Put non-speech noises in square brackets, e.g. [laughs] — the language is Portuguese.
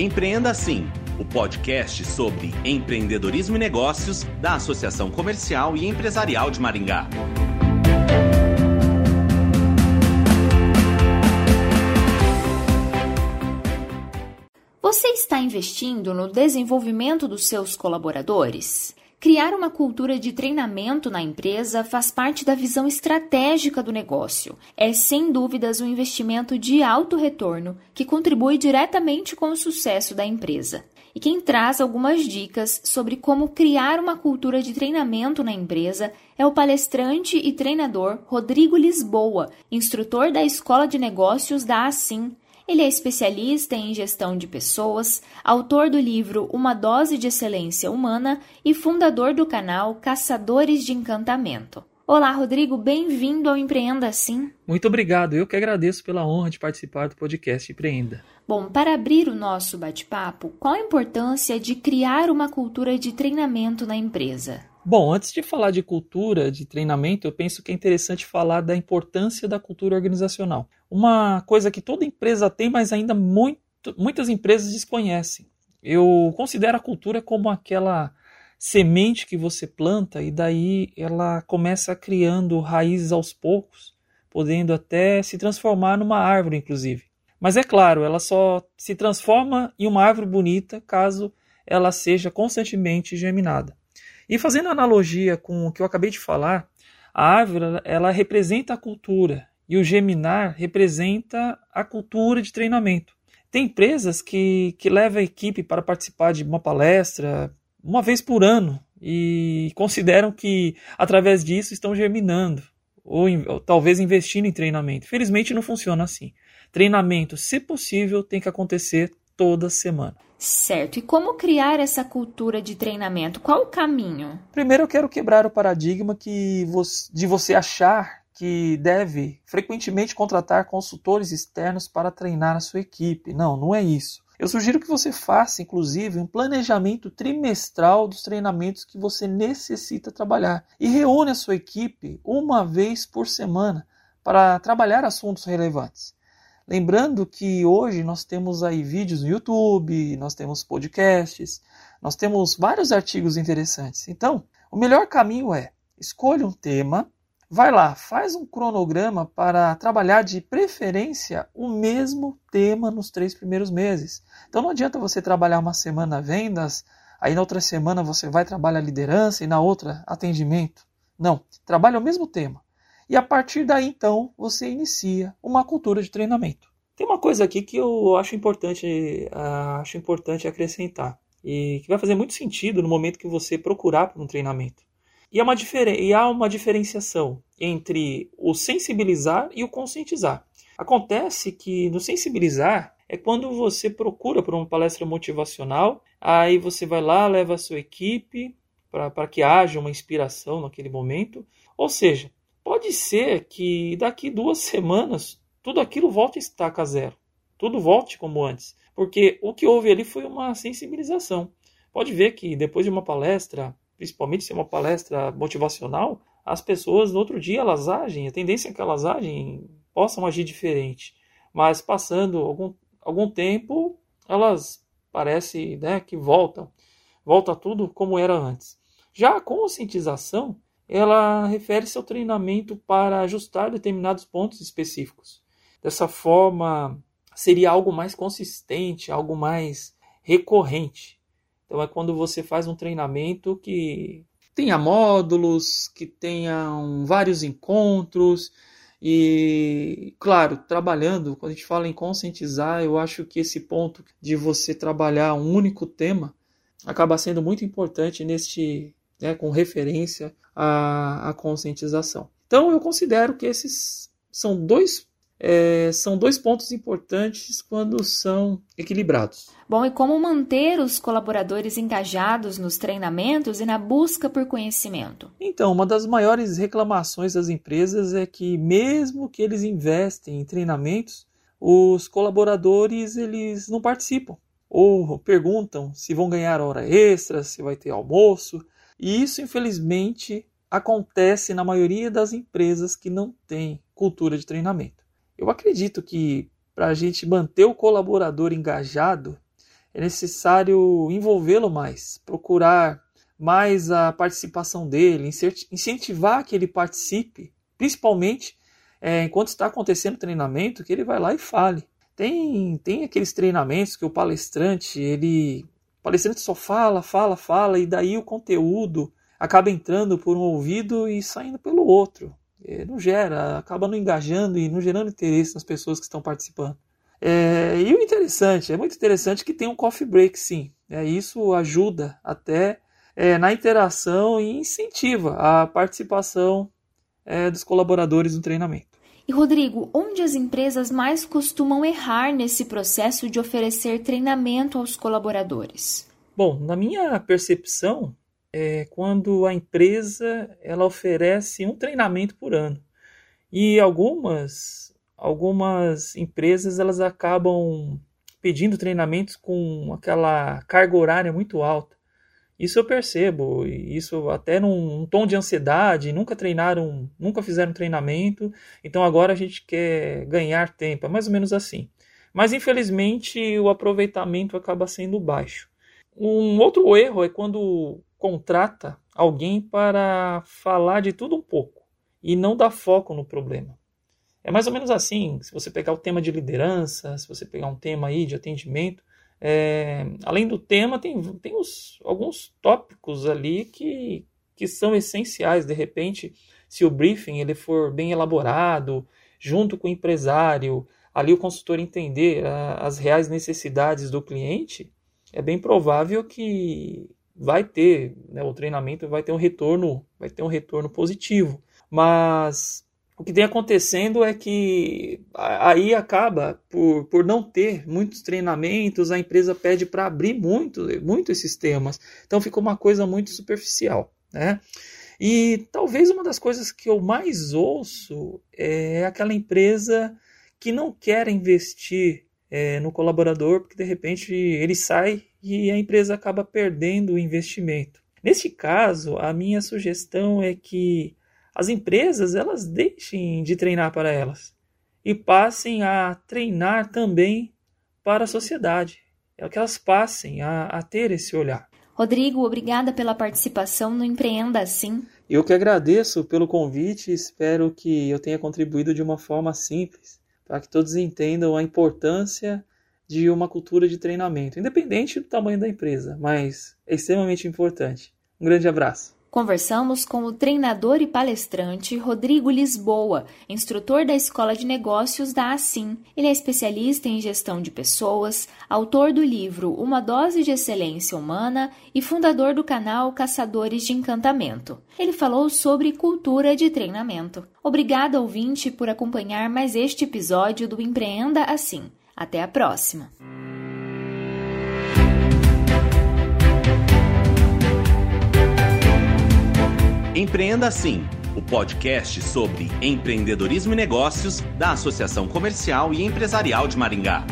Empreenda Assim, o podcast sobre empreendedorismo e negócios da Associação Comercial e Empresarial de Maringá. Você está investindo no desenvolvimento dos seus colaboradores? Criar uma cultura de treinamento na empresa faz parte da visão estratégica do negócio. É sem dúvidas um investimento de alto retorno que contribui diretamente com o sucesso da empresa. E quem traz algumas dicas sobre como criar uma cultura de treinamento na empresa é o palestrante e treinador Rodrigo Lisboa, instrutor da Escola de Negócios da Assim. Ele é especialista em gestão de pessoas, autor do livro Uma Dose de Excelência Humana e fundador do canal Caçadores de Encantamento. Olá, Rodrigo, bem-vindo ao Empreenda Assim. Muito obrigado, eu que agradeço pela honra de participar do podcast Empreenda. Bom, para abrir o nosso bate-papo, qual a importância de criar uma cultura de treinamento na empresa? Bom, antes de falar de cultura, de treinamento, eu penso que é interessante falar da importância da cultura organizacional. Uma coisa que toda empresa tem, mas ainda muito, muitas empresas desconhecem. Eu considero a cultura como aquela semente que você planta e daí ela começa criando raízes aos poucos, podendo até se transformar numa árvore, inclusive. Mas é claro, ela só se transforma em uma árvore bonita caso ela seja constantemente geminada. E fazendo analogia com o que eu acabei de falar, a árvore ela representa a cultura e o geminar representa a cultura de treinamento. Tem empresas que, que levam a equipe para participar de uma palestra uma vez por ano e consideram que através disso estão germinando ou, ou talvez investindo em treinamento. Felizmente não funciona assim. Treinamento, se possível, tem que acontecer toda semana. Certo. E como criar essa cultura de treinamento? Qual o caminho? Primeiro eu quero quebrar o paradigma que você, de você achar que deve frequentemente contratar consultores externos para treinar a sua equipe. Não, não é isso. Eu sugiro que você faça, inclusive, um planejamento trimestral dos treinamentos que você necessita trabalhar e reúne a sua equipe uma vez por semana para trabalhar assuntos relevantes. Lembrando que hoje nós temos aí vídeos no YouTube, nós temos podcasts, nós temos vários artigos interessantes. Então, o melhor caminho é escolha um tema, vai lá, faz um cronograma para trabalhar de preferência o mesmo tema nos três primeiros meses. Então não adianta você trabalhar uma semana vendas, aí na outra semana você vai trabalhar liderança e na outra atendimento. Não, trabalha o mesmo tema. E a partir daí, então, você inicia uma cultura de treinamento. Tem uma coisa aqui que eu acho importante, uh, acho importante acrescentar e que vai fazer muito sentido no momento que você procurar por um treinamento. E há uma, e há uma diferenciação entre o sensibilizar e o conscientizar. Acontece que no sensibilizar é quando você procura por uma palestra motivacional, aí você vai lá, leva a sua equipe para que haja uma inspiração naquele momento. Ou seja, Pode ser que daqui duas [laughs] semanas tudo aquilo volte a estaca zero. Tudo volte como antes. Porque o que houve ali foi uma sensibilização. Pode ver que depois de uma palestra, principalmente se é uma palestra motivacional, as pessoas no outro dia elas agem, a tendência é que elas agem, possam agir diferente. Mas passando algum, algum tempo, elas parece né, que voltam. Volta tudo como era antes. Já a conscientização ela refere-se ao treinamento para ajustar determinados pontos específicos. Dessa forma, seria algo mais consistente, algo mais recorrente. Então é quando você faz um treinamento que tenha módulos, que tenham vários encontros e, claro, trabalhando, quando a gente fala em conscientizar, eu acho que esse ponto de você trabalhar um único tema acaba sendo muito importante neste né, com referência à, à, conscientização. Então, eu considero que esses são dois, é, são dois pontos importantes quando são equilibrados. Bom, e como manter os colaboradores engajados nos treinamentos e na busca por conhecimento? Então, uma das maiores reclamações das empresas é que, mesmo que eles investem em treinamentos, os colaboradores eles não participam ou perguntam se vão ganhar hora extra, se vai ter almoço. E isso, infelizmente, acontece na maioria das empresas que não têm cultura de treinamento. Eu acredito que para a gente manter o colaborador engajado, é necessário envolvê-lo mais, procurar mais a participação dele, incentivar que ele participe, principalmente é, enquanto está acontecendo o treinamento, que ele vai lá e fale. Tem, tem aqueles treinamentos que o palestrante, ele. O palestrante só fala, fala, fala, e daí o conteúdo acaba entrando por um ouvido e saindo pelo outro. É, não gera, acaba não engajando e não gerando interesse nas pessoas que estão participando. É, e o interessante, é muito interessante que tem um coffee break, sim. É, isso ajuda até é, na interação e incentiva a participação é, dos colaboradores no treinamento. E Rodrigo, onde as empresas mais costumam errar nesse processo de oferecer treinamento aos colaboradores? Bom, na minha percepção, é quando a empresa ela oferece um treinamento por ano. E algumas algumas empresas elas acabam pedindo treinamentos com aquela carga horária muito alta. Isso eu percebo, isso até num, num tom de ansiedade, nunca treinaram, nunca fizeram treinamento, então agora a gente quer ganhar tempo, é mais ou menos assim. Mas infelizmente o aproveitamento acaba sendo baixo. Um outro erro é quando contrata alguém para falar de tudo um pouco e não dá foco no problema. É mais ou menos assim, se você pegar o tema de liderança, se você pegar um tema aí de atendimento, é, além do tema, tem, tem os, alguns tópicos ali que, que são essenciais. De repente, se o briefing ele for bem elaborado, junto com o empresário, ali o consultor entender a, as reais necessidades do cliente, é bem provável que vai ter, né, o treinamento vai ter um retorno, vai ter um retorno positivo. Mas o que vem acontecendo é que aí acaba por, por não ter muitos treinamentos, a empresa pede para abrir muito, muito esses temas. Então fica uma coisa muito superficial. Né? E talvez uma das coisas que eu mais ouço é aquela empresa que não quer investir é, no colaborador, porque de repente ele sai e a empresa acaba perdendo o investimento. Neste caso, a minha sugestão é que as empresas elas deixem de treinar para elas e passem a treinar também para a sociedade. É que elas passem a, a ter esse olhar. Rodrigo, obrigada pela participação no Empreenda Assim. Eu que agradeço pelo convite e espero que eu tenha contribuído de uma forma simples para que todos entendam a importância de uma cultura de treinamento, independente do tamanho da empresa, mas é extremamente importante. Um grande abraço. Conversamos com o treinador e palestrante Rodrigo Lisboa, instrutor da Escola de Negócios da Assim. Ele é especialista em gestão de pessoas, autor do livro Uma Dose de Excelência Humana e fundador do canal Caçadores de Encantamento. Ele falou sobre cultura de treinamento. Obrigada, ouvinte, por acompanhar mais este episódio do Empreenda Assim. Até a próxima! Empreenda Assim, o podcast sobre empreendedorismo e negócios da Associação Comercial e Empresarial de Maringá.